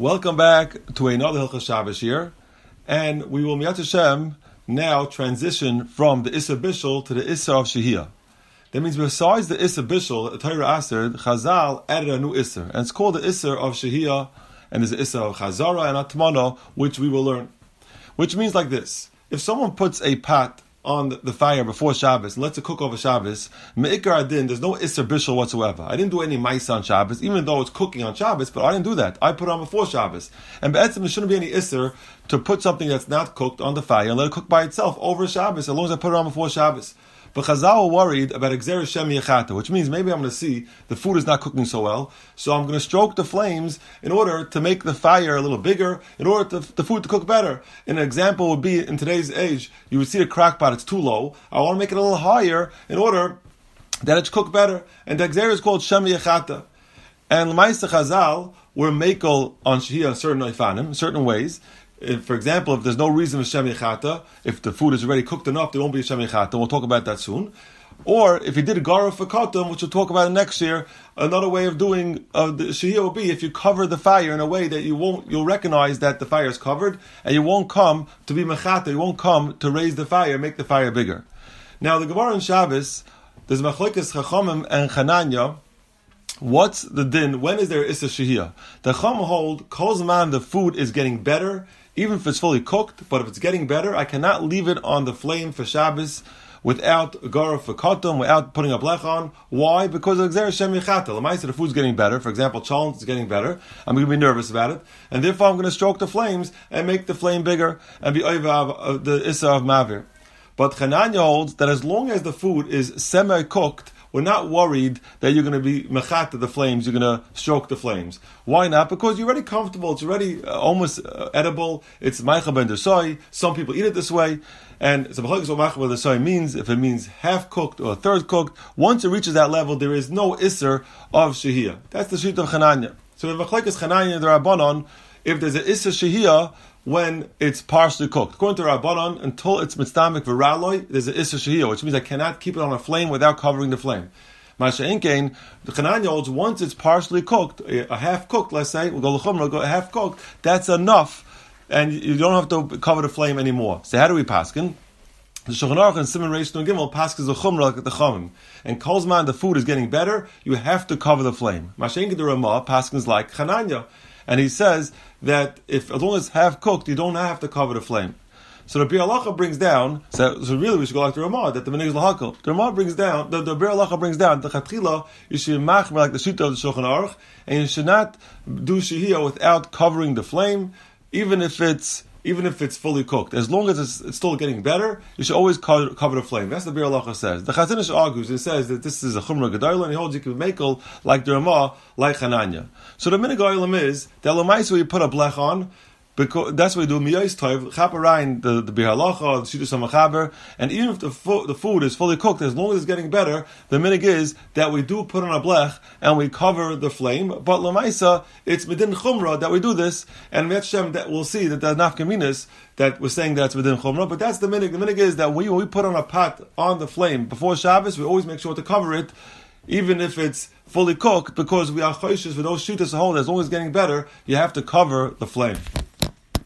Welcome back to another Hilchah Shabbos here, and we will Miyat Hashem now transition from the Issa Bishul to the Issa of Shehiyah. That means besides the Issa Bishul, the Torah Aser, Chazal added a new Issa, and it's called the Issa of Shehiyah, and there's the Issa of Chazara and Atmana, which we will learn. Which means like this: if someone puts a pot on the fire before Shabbos lets it cook over Shabbos, me'ikar adin, there's no Isser Bishul whatsoever. I didn't do any mice on Shabbos, even though it's cooking on Shabbos, but I didn't do that. I put it on before Shabbos. And Be'etzim, there shouldn't be any Isser to put something that's not cooked on the fire and let it cook by itself over Shabbos, as long as I put it on before Shabbos. But Chazal were worried about Exer Shem Yechata, which means maybe I'm going to see the food is not cooking so well, so I'm going to stroke the flames in order to make the fire a little bigger, in order to the food to cook better. An example would be in today's age, you would see a crack pot, it's too low. I want to make it a little higher in order that it's cooked better. And the Exer is called Shem Yechata. And Lamaisa Chazal were makel on certain ifanim, certain ways if, for example, if there's no reason for Shem Yechata, if the food is already cooked enough, there won't be a Shem Yechata. We'll talk about that soon. Or if you did a Gara for which we'll talk about next year, another way of doing uh, the Shahiyah will be if you cover the fire in a way that you won't, you'll recognize that the fire is covered, and you won't come to be Mechata, you won't come to raise the fire, make the fire bigger. Now, the Gemara in Shabbos, there's Machlekes Chachamim and Chananya, What's the din? When is there Issa Shahiyah? The Chum hold, Kozman, the food is getting better, even if it's fully cooked, but if it's getting better, I cannot leave it on the flame for Shabbos without gara for kotum, without putting a blech on. Why? Because of Xer Shem. Lamaisa, the food's getting better. For example, chalent is getting better. I'm going to be nervous about it. And therefore I'm going to stroke the flames and make the flame bigger and be over of uh, the Issa of Mavir. But Chananya holds that as long as the food is semi-cooked, we're not worried that you're going to be mechat the flames, you're going to stroke the flames. Why not? Because you're already comfortable, it's already uh, almost uh, edible, it's maicha ben soy. some people eat it this way, and a what maicha ben soy means, if it means half cooked or third cooked, once it reaches that level, there is no isser of shahiyah. That's the sheet of Chananya. So if is Chananya the Rabbanon, if there's an isser shahiyah, when it's partially cooked. According to Rabbanon, until it's mitzvah v'raloi, there's an issa shahiyah, which means I cannot keep it on a flame without covering the flame. Masha Inkain, the Chananya holds once it's partially cooked, a half cooked, let's say, we'll go l'chumra, go half cooked, that's enough, and you don't have to cover the flame anymore. So how do we paskin? The Shulchan and Simon Reish and Gimel passes the chumra like the chumim. And Kolzman, the food is getting better, you have to cover the flame. Mashenka the Ramah paskins like Chananya. And he says that if as long as half cooked, you don't have to cover the flame. So the Bir Alacha brings down. So, so really, we should go like the Ramah that the Menig Lahakal. The Ramah brings down. The, the Bir Alacha brings down the Chatchila. You should mach like the Shita of the Shulchan Aruch, and you should not do shehiyah without covering the flame, even if it's even if it's fully cooked. As long as it's, it's still getting better, you should always cover, cover the flame. That's the Bir Allah says. The Chazon Ish argues, and says that this is a Chumrah Gedalah, and he holds you can make like the Ramah, like Hananya. So the Minig is, that Lamaisu you put a blech on, because that's what we do. Miyais toiv chaparayin the the bihalacha the shidus hamachaber, and even if the fo- the food is fully cooked, as long as it's getting better, the minig is that we do put on a blech and we cover the flame. But lamaisa, it's medin chumra that we do this, and Shem that we'll see that the nafkaminas that we're saying that's within chumra. But that's the minig. The minig is that we when we put on a pot on the flame before Shabbos, we always make sure to cover it even if it's fully cooked, because we are choishes for those shooters to hold, as long as it's getting better, you have to cover the flame.